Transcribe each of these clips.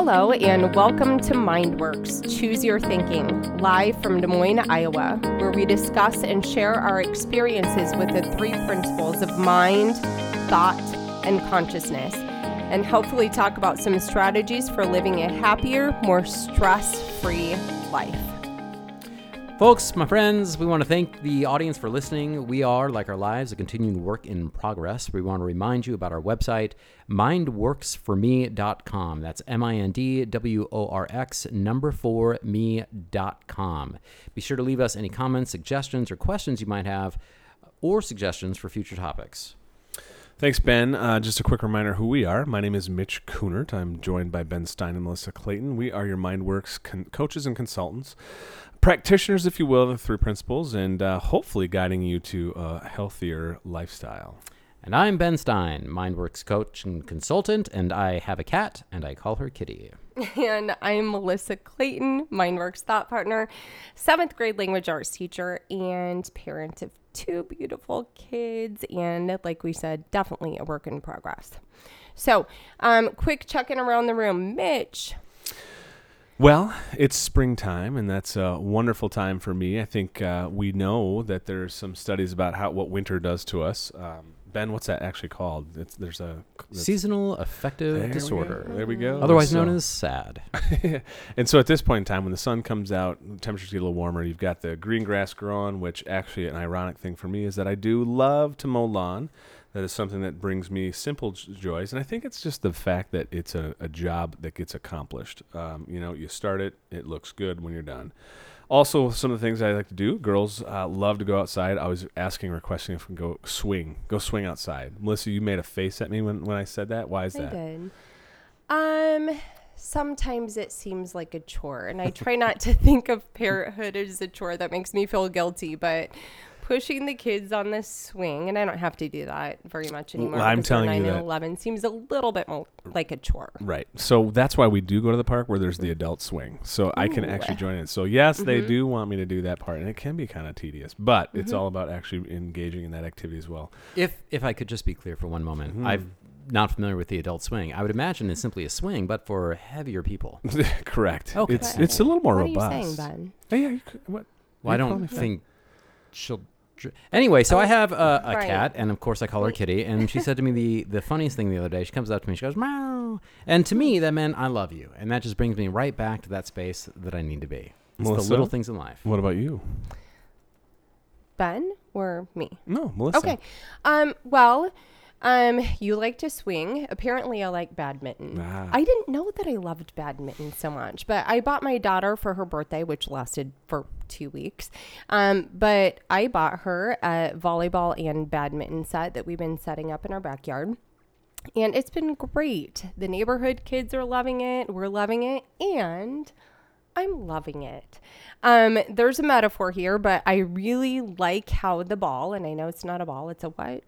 Hello, and welcome to MindWorks Choose Your Thinking, live from Des Moines, Iowa, where we discuss and share our experiences with the three principles of mind, thought, and consciousness, and hopefully talk about some strategies for living a happier, more stress free life. Folks, my friends, we want to thank the audience for listening. We are, like our lives, a continuing work in progress. We want to remind you about our website, mindworx4me.com. That's M I N D W O R X, number four, me.com. Be sure to leave us any comments, suggestions, or questions you might have, or suggestions for future topics. Thanks, Ben. Uh, just a quick reminder who we are. My name is Mitch Kunert. I'm joined by Ben Stein and Melissa Clayton. We are your MindWorks con- coaches and consultants, practitioners, if you will, of the three principles, and uh, hopefully guiding you to a healthier lifestyle. And I'm Ben Stein, MindWorks coach and consultant, and I have a cat, and I call her Kitty. And I'm Melissa Clayton, MindWorks thought partner, seventh grade language arts teacher, and parent of two beautiful kids. And like we said, definitely a work in progress. So, um, quick check in around the room. Mitch, Well, it's springtime, and that's a wonderful time for me. I think uh, we know that there's some studies about how what winter does to us. Um, ben, what's that actually called? It's, there's a Seasonal affective There we disorder, There we go. otherwise So- known as SAD. and so at this point in time, when the sun comes out, temperatures get a little warmer. You've got the green grass growing, which actually an ironic thing for me is that I do love to mow lawn. That is something that brings me simple joys, and I think it's just the fact that it's a, a job that gets accomplished. Um, you know, you start it, it looks good when you're done. Also, some of the things I like to do. Girls uh, love to go outside. I was asking, requesting if we can go swing, go swing outside. Melissa, you made a face at me when, when I said that. Why is I that? did. Um, sometimes it seems like a chore, and I try not to think of parenthood as a chore that makes me feel guilty, but pushing the kids on the swing, and I don't have to do that very much anymore. Well, I'm telling you nine and that- eleven seems a little bit more like a chore. Right. So that's why we do go to the park where there's the adult swing. So I can Ooh. actually join it. So yes, they Mhm. do want me to do that part and it can be kind of tedious, but it's Mhm. all about actually engaging in that activity as well. If if I could just be clear for one moment, Mhm. I'm not familiar with the adult swing. I would imagine it's simply a swing, but for heavier people. Correct. Okay. It's it's a little more what robust. are you saying, Ben? Oh, yeah, you could, what? Well, I You call don't think she'll. Dr- Anyway, so Oh, I have a, a right. cat, and of course I call her Kitty. And she said to me the the funniest thing the other day. She comes up to me, she goes meow, and to me that meant I love you, and that just brings me right back to that space that I need to be. It's Melissa? the little things in life. What about you? Ben or me? No, Melissa. Okay. Um. Well. Um. You like to swing. Apparently, I like badminton. Ah. I didn't know that I loved badminton so much, but I bought my daughter for her birthday, which lasted for two weeks. Um, but I bought her a volleyball and badminton set that we've been setting up in our backyard. And it's been great. The neighborhood kids are loving it. We're loving it. And I'm loving it. Um, there's a metaphor here, but I really like how the ball, and I know it's not a ball, it's a what?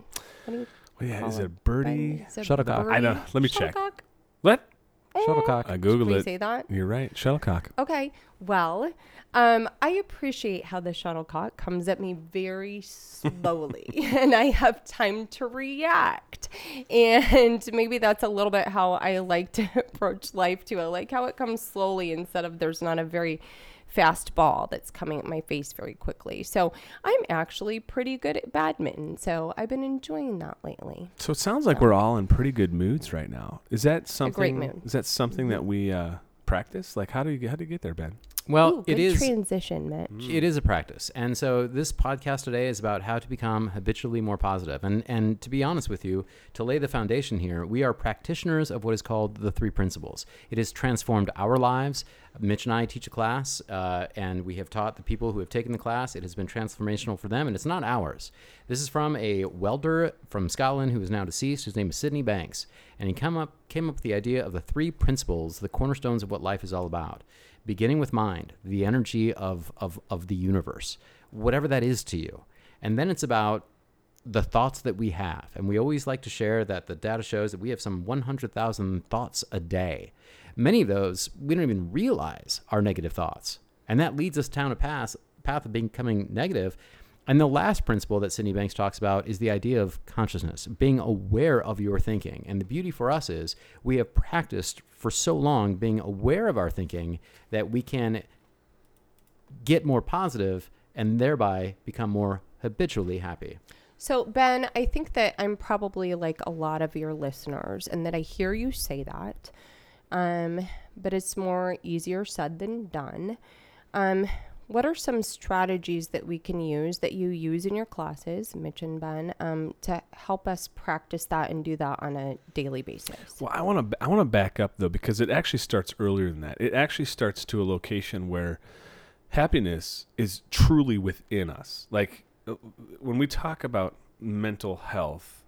What do you yeah, is it birdie? It's a Shuttlecock. I know. Let me check. Shuttlecock? What? Eh, Shuttlecock. I should googled we it. say that? You're right. Shuttlecock. Okay. Well, um, I appreciate how the shuttlecock comes at me very slowly and I have time to react. And maybe that's a little bit how I like to approach life too. I like how it comes slowly instead of there's not a very fast ball that's coming at my face very quickly. So I'm actually pretty good at badminton. So I've been enjoying that lately. So it sounds like we're all in pretty good moods right now. Is that something? great mood. Is that something that we uh, practice? Like, how do you how do you get there, Ben? Well, Ooh, it good is. transition, Mitch. It is a practice. And so this podcast today is about how to become habitually more positive. And and to be honest with you, to lay the foundation here, we are practitioners of what is called the three principles. It has transformed our lives. Mitch and I teach a class, uh, and we have taught the people who have taken the class. It has been transformational for them, and it's not ours. This is from a welder from Scotland who is now deceased. His name is Sydney Banks, and he come up came up with the idea of the three principles, the cornerstones of what life is all about beginning with mind, the energy of, of, of the universe, whatever that is to you. And then it's about the thoughts that we have. And we always like to share that the data shows that we have some 100,000 thoughts a day. Many of those we don't even realize are negative thoughts. And that leads us down a path, path of becoming negative. And the last principle that Sydney Banks talks about is the idea of consciousness, being aware of your thinking. And the beauty for us is we have practiced for so long being aware of our thinking that we can get more positive and thereby become more habitually happy. So, Ben, I think that I'm probably like a lot of your listeners, and that I hear you say that. Um, but it's more easier said than done. Um, what are some strategies that we can use that you use in your classes, Mitch and Ben, um, to help us practice that and do that on a daily basis? Well, I want to I want to back up though because it actually starts earlier than that. It actually starts to a location where happiness is truly within us. Like uh, when we talk about mental health,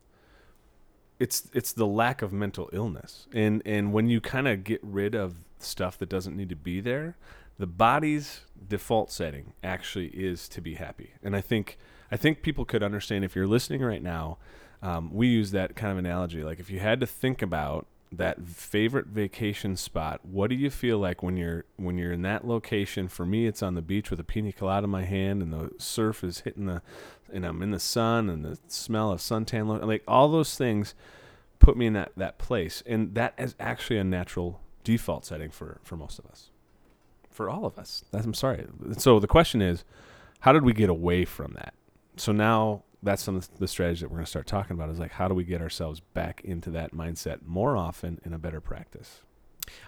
it's it's the lack of mental illness. And and when you kind of get rid of stuff that doesn't need to be there, the body's default setting actually is to be happy. And I think I think people could understand if you're listening right now. Um, we use that kind of analogy. Like if you had to think about that favorite vacation spot, what do you feel like when you're when you're in that location? For me, it's on the beach with a pina colada in my hand, and the surf is hitting the, and I'm in the sun, and the smell of suntan, like all those things, put me in that that place, and that is actually a natural default setting for for most of us for all of us. I'm sorry. So the question is, how did we get away from that? So now that's some of the strategy that we're going to start talking about is like how do we get ourselves back into that mindset more often in a better practice.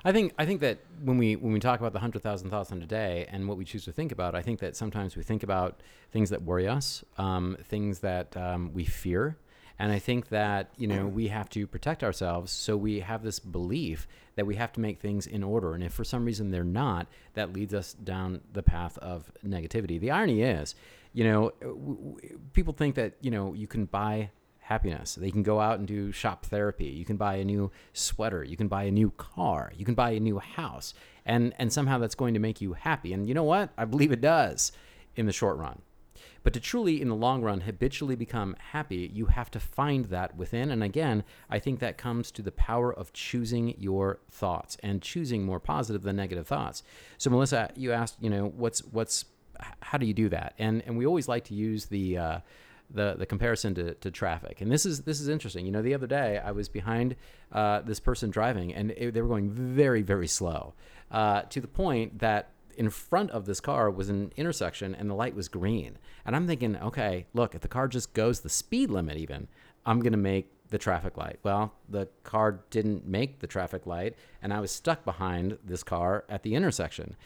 I think I think that when we when we talk about the hundred thousand thoughts in a day and what we choose to think about, I think that sometimes we think about things that worry us, um, things that um, we fear, and I think that, you know, mm-hmm. we have to protect ourselves. So we have this belief that we have to make things in order. And if for some reason they're not, that leads us down the path of negativity. The irony is, you know, uh, w- w- people think that, you know, you can buy happiness. They can go out and do shop therapy. You can buy a new sweater. You can buy a new car. You can buy a new house. And, and somehow that's going to make you happy. And you know what? I believe it does in the short run. But to truly, in the long run, habitually become happy, you have to find that within. And again, I think that comes to the power of choosing your thoughts and choosing more positive than negative thoughts. So, Melissa, you asked, you know, what's what's how do you do that? And and we always like to use the uh, the the comparison to, to traffic. And this is this is interesting. You know, the other day I was behind uh, this person driving, and it, they were going very very slow uh, to the point that in front of this car was an intersection and the light was green. And I'm thinking, okay, look, if the car just goes the speed limit, even, I'm going to make the traffic light. Well, the car didn't make the traffic light, and I was stuck behind this car at the intersection.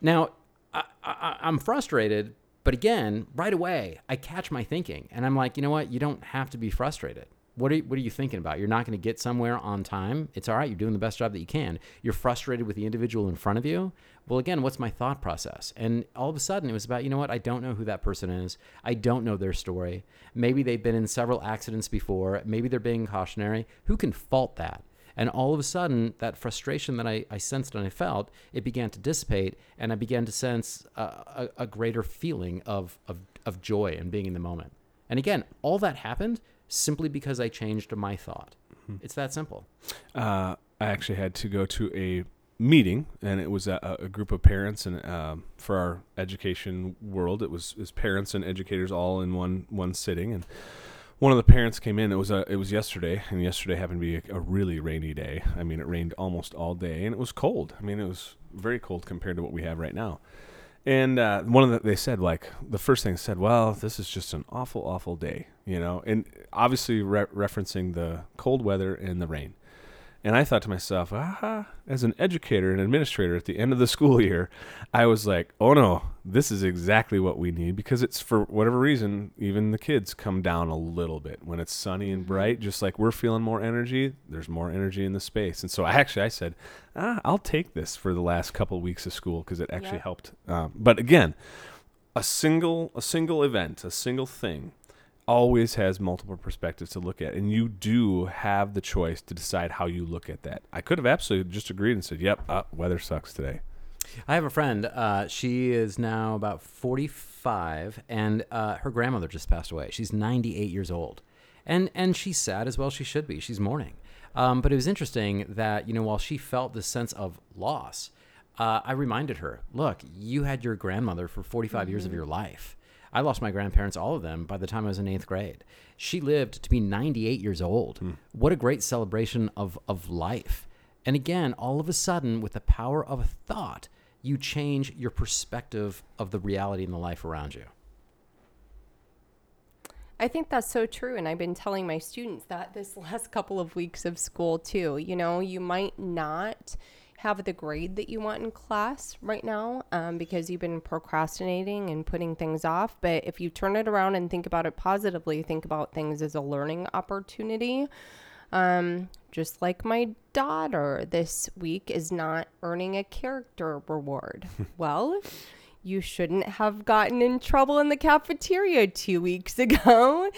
Now, I, I, I'm frustrated, but again, right away, I catch my thinking, and I'm like, you know what? You don't have to be frustrated. What are you, what are you thinking about? You're not going to get somewhere on time. It's all right. You're doing the best job that you can. You're frustrated with the individual in front of you. Well, again, what's my thought process? And all of a sudden, it was about, you know what? I don't know who that person is. I don't know their story. Maybe they've been in several accidents before. Maybe they're being cautionary. Who can fault that? And all of a sudden, that frustration that I, I sensed and I felt, it began to dissipate, and I began to sense a, a, a greater feeling of, of, of joy and being in the moment. And again, all that happened simply because I changed my thought. Mm-hmm. It's that simple. Uh, I actually had to go to a meeting, and it was a, a group of parents, and um, for our education world, it was, it was parents and educators all in one one sitting, and one of the parents came in. It was a, it was yesterday, and yesterday happened to be a, a, really rainy day. I mean, it rained almost all day, and it was cold. I mean, it was very cold compared to what we have right now. And uh, one of the, they said like the first thing said, well, this is just an awful, awful day, you know, and obviously re- referencing the cold weather and the rain. And I thought to myself, aha, as an educator and administrator at the end of the school year, I was like, oh no, this is exactly what we need because it's for whatever reason, even the kids come down a little bit when it's sunny and mm-hmm. bright, just like we're feeling more energy, there's more energy in the space. And so I actually, I said, ah, I'll take this for the last couple of weeks of school because it actually yep. helped. Um, but again, a single, a single event, a single thing always has multiple perspectives to look at and you do have the choice to decide how you look at that. I could have absolutely just agreed and said yep uh, weather sucks today. I have a friend uh, she is now about 45 and uh, her grandmother just passed away. She's 98 years old and and she's sad as well she should be. She's mourning. Um, but it was interesting that you know while she felt this sense of loss uh, i reminded her look you had your grandmother for 45 mm-hmm. years of mm-hmm. your life I lost my grandparents, all of them, by the time I was in eighth grade. She lived to be 98 years old. Hmm. What a great celebration of, of life. And again, all of a sudden, with the power of a thought, you change your perspective of the reality and the life around you. I think that's so true. And I've been telling my students that this last couple of weeks of school, too. You know, you might not have the grade that you want in class right now um, because you've been procrastinating and putting things off. But if you turn it around and think about it positively, think about things as a learning opportunity. Um, just like my daughter this week is not earning a character reward. well, you shouldn't have gotten in trouble in the cafeteria two weeks ago.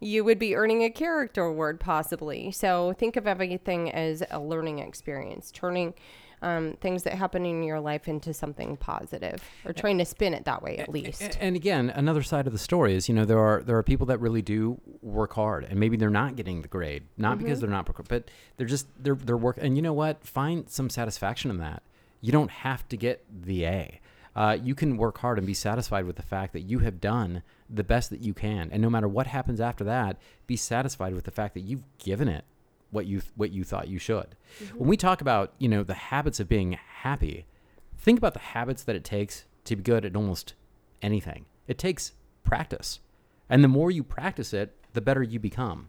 You would be earning a character award possibly. So think of everything as a learning experience, turning um, things that happen in your life into something positive, or trying to spin it that way at least. A- And again, another side of the story is, you know, there are there are people that really do work hard, and maybe they're not getting the grade, not because they're not, but they're just they're they're work. And you know what? Find some satisfaction in that. You don't have to get the A. Uh, you can work hard and be satisfied with the fact that you have done the best that you can, and no matter what happens after that, be satisfied with the fact that you've given it what you what you thought you should. Mm-hmm. When we talk about you know the habits of being happy, think about the habits that it takes to be good at almost anything. It takes practice. And the more you practice it, the better you become.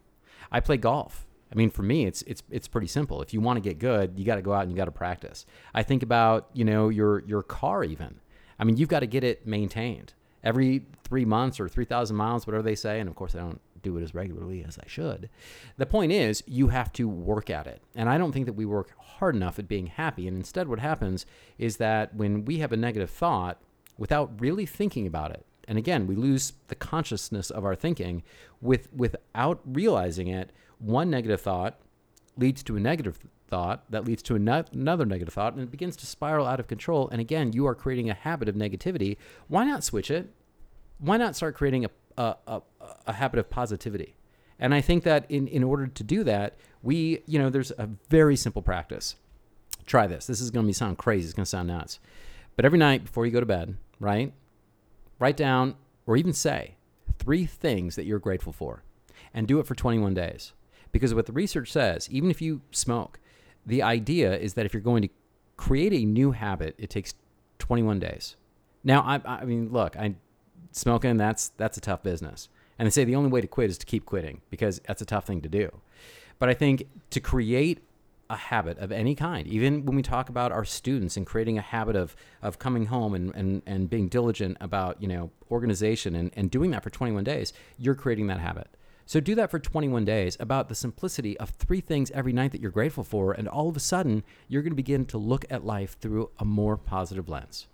I play golf. I mean, for me, it's it's it's pretty simple. If you want to get good, you got to go out and you got to practice. I think about you know your your car even. I mean, you've got to get it maintained every three months or three thousand miles, whatever they say. And of course, I don't do it as regularly as I should. The point is, you have to work at it. And I don't think that we work hard enough at being happy. And instead, what happens is that when we have a negative thought, without really thinking about it, and again, we lose the consciousness of our thinking with without realizing it. One negative thought leads to a negative thought that leads to another negative thought, and it begins to spiral out of control. And again, you are creating a habit of negativity. Why not switch it? Why not start creating a a, a, a habit of positivity? And I think that in, in order to do that, we, you know, there's a very simple practice. Try this. This is going to be sound crazy. It's going to sound nuts. But every night before you go to bed, right? Write down or even say three things that you're grateful for and do it for 21 days. Because what the research says, even if you smoke, the idea is that if you're going to create a new habit, it takes 21 days. Now, I, I mean, look, I smoking that's that's a tough business, and they say the only way to quit is to keep quitting because that's a tough thing to do. But I think to create a habit of any kind, even when we talk about our students and creating a habit of of coming home and, and, and being diligent about, you know, organization and, and doing that for 21 days, you're creating that habit. So do that for 21 days about the simplicity of three things every night that you're grateful for, and all of a sudden you're going to begin to look at life through a more positive lens.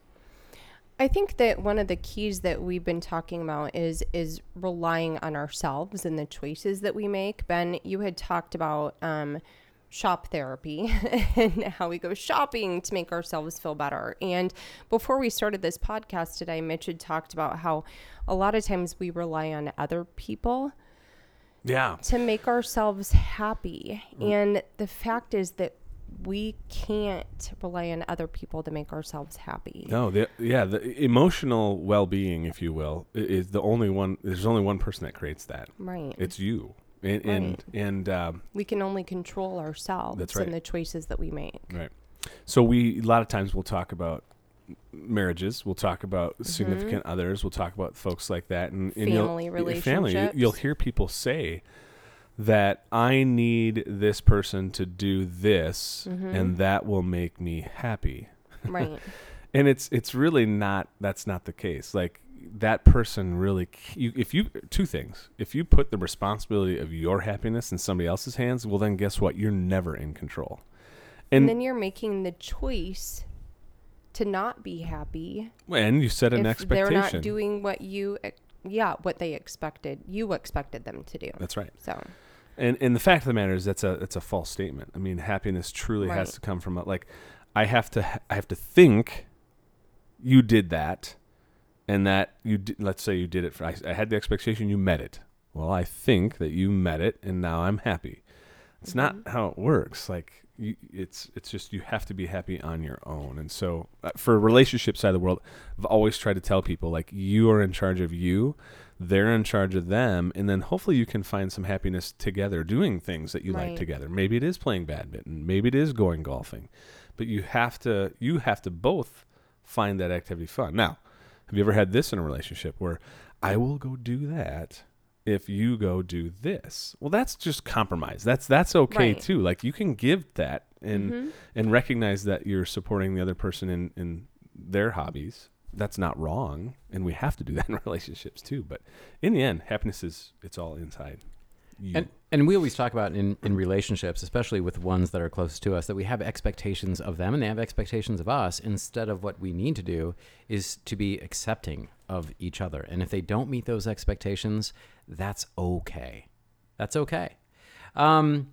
I think that one of the keys that we've been talking about is is relying on ourselves and the choices that we make. Ben, you had talked about um, shop therapy and how we go shopping to make ourselves feel better. And before we started this podcast today, Mitch had talked about how a lot of times we rely on other people Yeah. to make ourselves happy. And the fact is that we can't rely on other people to make ourselves happy. No, the, yeah, the emotional well-being, if you will, is the only one. There's only one person that creates that. Right. It's you, and and and um, we can only control ourselves That's right. and the choices that we make. right. So we a lot of times we'll talk about marriages. We'll talk about significant others. We'll talk about folks like that, and, and Family Family. you- relationships. You'll hear people say that I need this person to do this, mm-hmm. and that will make me happy. Right. and it's it's really not that's not the case like that person really you, if you two things if you put the responsibility of your happiness in somebody else's hands well then guess what you're never in control and and then you're making the choice to not be happy and you set an if expectation they're not doing what you yeah, what they expected. You expected them to do. that's right So, and and the fact of the matter is that's a that's a false statement. I mean happiness truly has to come from a, like i have to i have to think you did that and that you di- let's say you did it for I, I had the expectation you met it. Well i think that you met it and now i'm happy. It's not how it works. Like you, it's it's just you have to be happy on your own. And so uh, for relationship side of the world, I've always tried to tell people like you are in charge of you, they're in charge of them, and then hopefully you can find some happiness together doing things that you like together. Maybe it is playing badminton, maybe it is going golfing, but you have to you have to both find that activity fun. Now, have you ever had this in a relationship where I will go do that if you go do this? Well, that's just compromise. That's that's okay Right. too. Like you can give that and Mhm. and recognize that you're supporting the other person in in their hobbies. That's not wrong, and we have to do that in relationships too. But in the end, happiness is it's all inside. You. And and we always talk about in, in relationships, especially with ones that are closest to us, that we have expectations of them and they have expectations of us. Instead of what we need to do is to be accepting of each other. And if they don't meet those expectations, that's okay. That's okay. Um,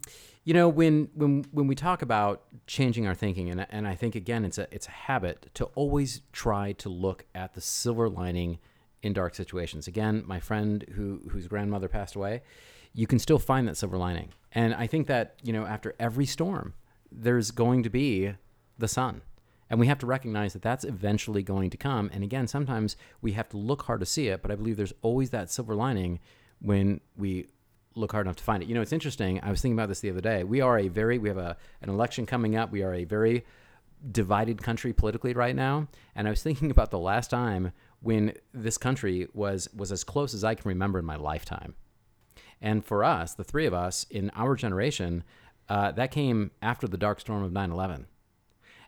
you know, when when when we talk about changing our thinking, and and I think again, it's a it's a habit to always try to look at the silver lining in dark situations. Again, my friend who whose grandmother passed away, you can still find that silver lining, and I think that you know after every storm, there's going to be the sun. And we have to recognize that that's eventually going to come. And again, sometimes we have to look hard to see it, but I believe there's always that silver lining when we look hard enough to find it. You know, it's interesting. I was thinking about this the other day. We are a very we have a an election coming up. We are a very divided country politically right now, and I was thinking about the last time when this country was was as close as I can remember in my lifetime. And for us, the three of us in our generation, uh, that came after the dark storm of 9 11.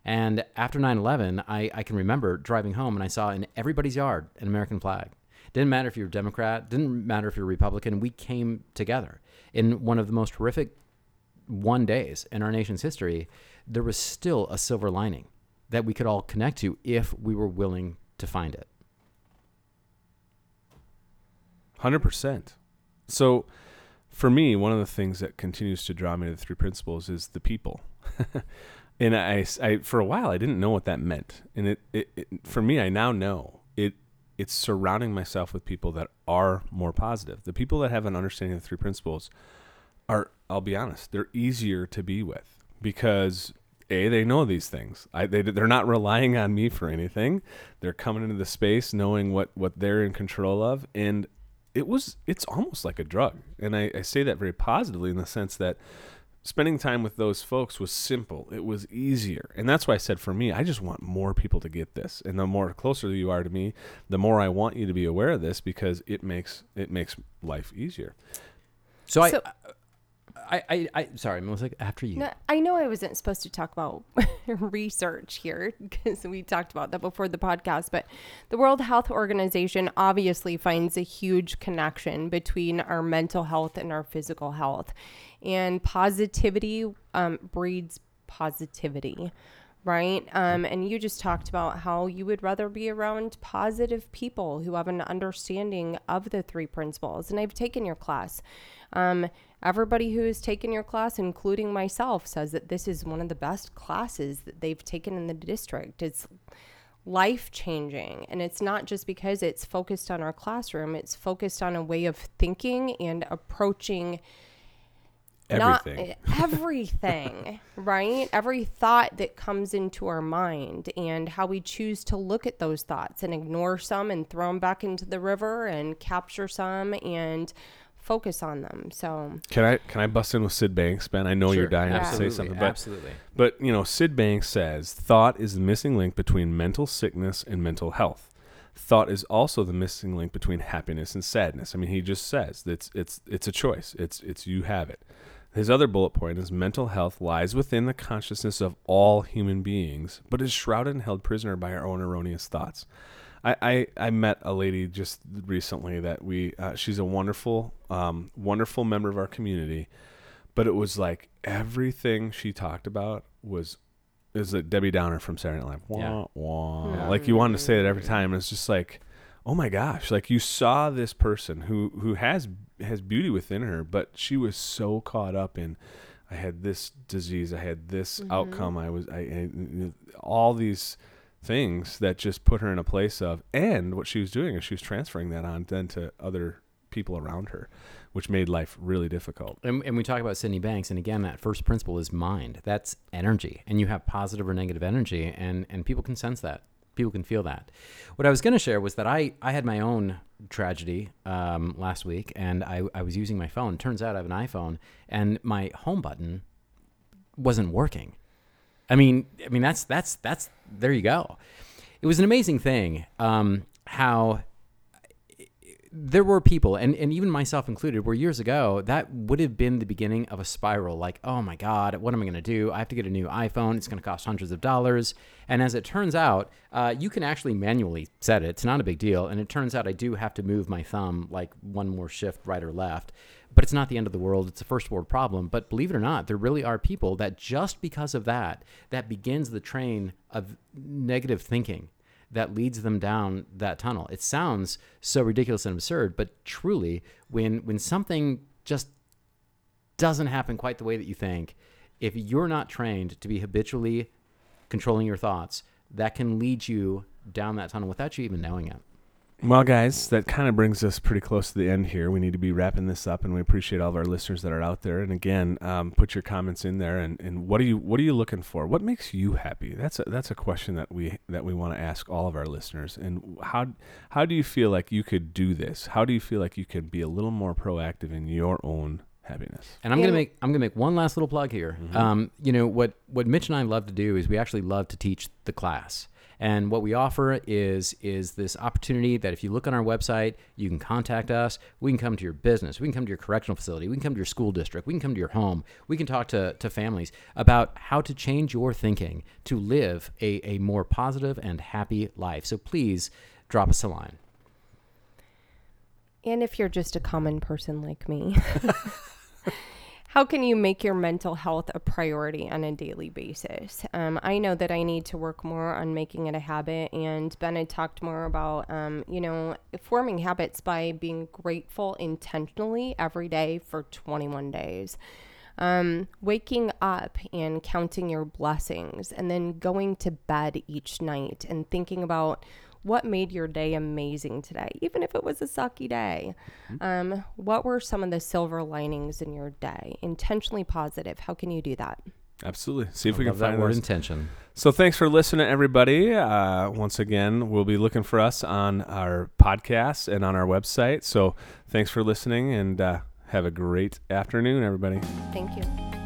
And after 9 11, I, I can remember driving home and I saw in everybody's yard an American flag. Didn't matter if you're Democrat, didn't matter if you're Republican, we came together. In one of the most horrific one days in our nation's history, there was still a silver lining that we could all connect to if we were willing to find it. Hundred percent. So, for me, one of the things that continues to draw me to the three principles is the people. and I, I, for a while, I didn't know what that meant, and it, it, it, for me, I now know it. It's surrounding myself with people that are more positive. The people that have an understanding of the three principles are, I'll be honest, they're easier to be with because a they know these things. I they they're not relying on me for anything. They're coming into the space knowing what what they're in control of, and it was it's almost like a drug. And I, I say that very positively in the sense that spending time with those folks was simple. It was easier. And that's why I said for me, I just want more people to get this. And the more closer you are to me, the more I want you to be aware of this because it makes it makes life easier. So, So- I, I, I, sorry, I, sorry, Melissa, after you. No, I know I wasn't supposed to talk about research here because we talked about that before the podcast, but the World Health Organization obviously finds a huge connection between our mental health and our physical health. And positivity um, breeds positivity, right? Um, and you just talked about how you would rather be around positive people who have an understanding of the three principles. And I've taken your class. Um, everybody who has taken your class, including myself, says that this is one of the best classes that they've taken in the district. It's life changing. And it's not just because it's focused on our classroom, it's focused on a way of thinking and approaching Everything. not everything, right? Every thought that comes into our mind and how we choose to look at those thoughts and ignore some and throw them back into the river and capture some and focus on them. So, Can I can I bust in with Sid Banks, Ben? I know you're Sure, dying to say something, but absolutely. But, you know, Sid Banks says thought is the missing link between mental sickness and mental health. Thought is also the missing link between happiness and sadness. I mean, he just says that it's it's it's a choice. It's it's you have it. His other bullet point is mental health lies within the consciousness of all human beings, but is shrouded and held prisoner by our own erroneous thoughts. I, I, I met a lady just recently that we uh, she's a wonderful um, wonderful member of our community, but it was like everything she talked about was is a Debbie Downer from Saturday Night Live. Wah, Yeah. wah. Yeah. Like you wanted to say that every time. And it's just like, oh my gosh! Like you saw this person who who has has beauty within her, but she was so caught up in. I had this disease. I had this outcome. I was. I, I all these things that just put her in a place of. And what she was doing is she was transferring that on then to other people around her, which made life really difficult. And, and we talk about Sydney Banks, and again, that first principle is mind. That's energy, and you have positive or negative energy, and and people can sense that. People can feel that. What I was going to share was that I I had my own tragedy um, last week, and I I was using my phone. Turns out I have an iPhone, and my home button wasn't working. I mean, I mean that's that's that's there you go. It was an amazing thing um, how there were people, and, and even myself included, where years ago that would have been the beginning of a spiral. Like, oh my God, what am I going to do? I have to get a new iPhone. It's going to cost hundreds of dollars. And as it turns out, uh, you can actually manually set it. It's not a big deal. And it turns out I do have to move my thumb like one more shift right or left. But it's not the end of the world. It's a first world problem. But believe it or not, there really are people that just because of that, that begins the train of negative thinking that leads them down that tunnel. It sounds so ridiculous and absurd, but truly, when when something just doesn't happen quite the way that you think, if you're not trained to be habitually controlling your thoughts, that can lead you down that tunnel without you even knowing it. Well, guys, that kind of brings us pretty close to the end here. We need to be wrapping this up, and we appreciate all of our listeners that are out there. And again, um, put your comments in there. And, and what are you what are you looking for? What makes you happy? That's a, that's a question that we that we want to ask all of our listeners. And how how do you feel like you could do this? How do you feel like you could be a little more proactive in your own happiness? And I'm Yeah. gonna make I'm gonna make one last little plug here. Um, you know what what Mitch and I love to do is we actually love to teach the class. And what we offer is is this opportunity that if you look on our website, you can contact us. We can come to your business. We can come to your correctional facility. We can come to your school district. We can come to your home. We can talk to, to families about how to change your thinking to live a, a more positive and happy life. So please drop us a line. And if you're just a common person like me, how can you make your mental health a priority on a daily basis? Um, I know that I need to work more on making it a habit, and Ben had talked more about, um, you know, forming habits by being grateful intentionally every day for 21 days. Um, waking up and counting your blessings, and then going to bed each night and thinking about what made your day amazing today, even if it was a sucky day. Um, what were some of the silver linings in your day? Intentionally positive. How can you do that? Absolutely. See if we can love that find word those. intention. So thanks for listening, everybody. Uh, once again, we'll be looking for us on our podcast and on our website. So thanks for listening, and uh, have a great afternoon, everybody. Thank you.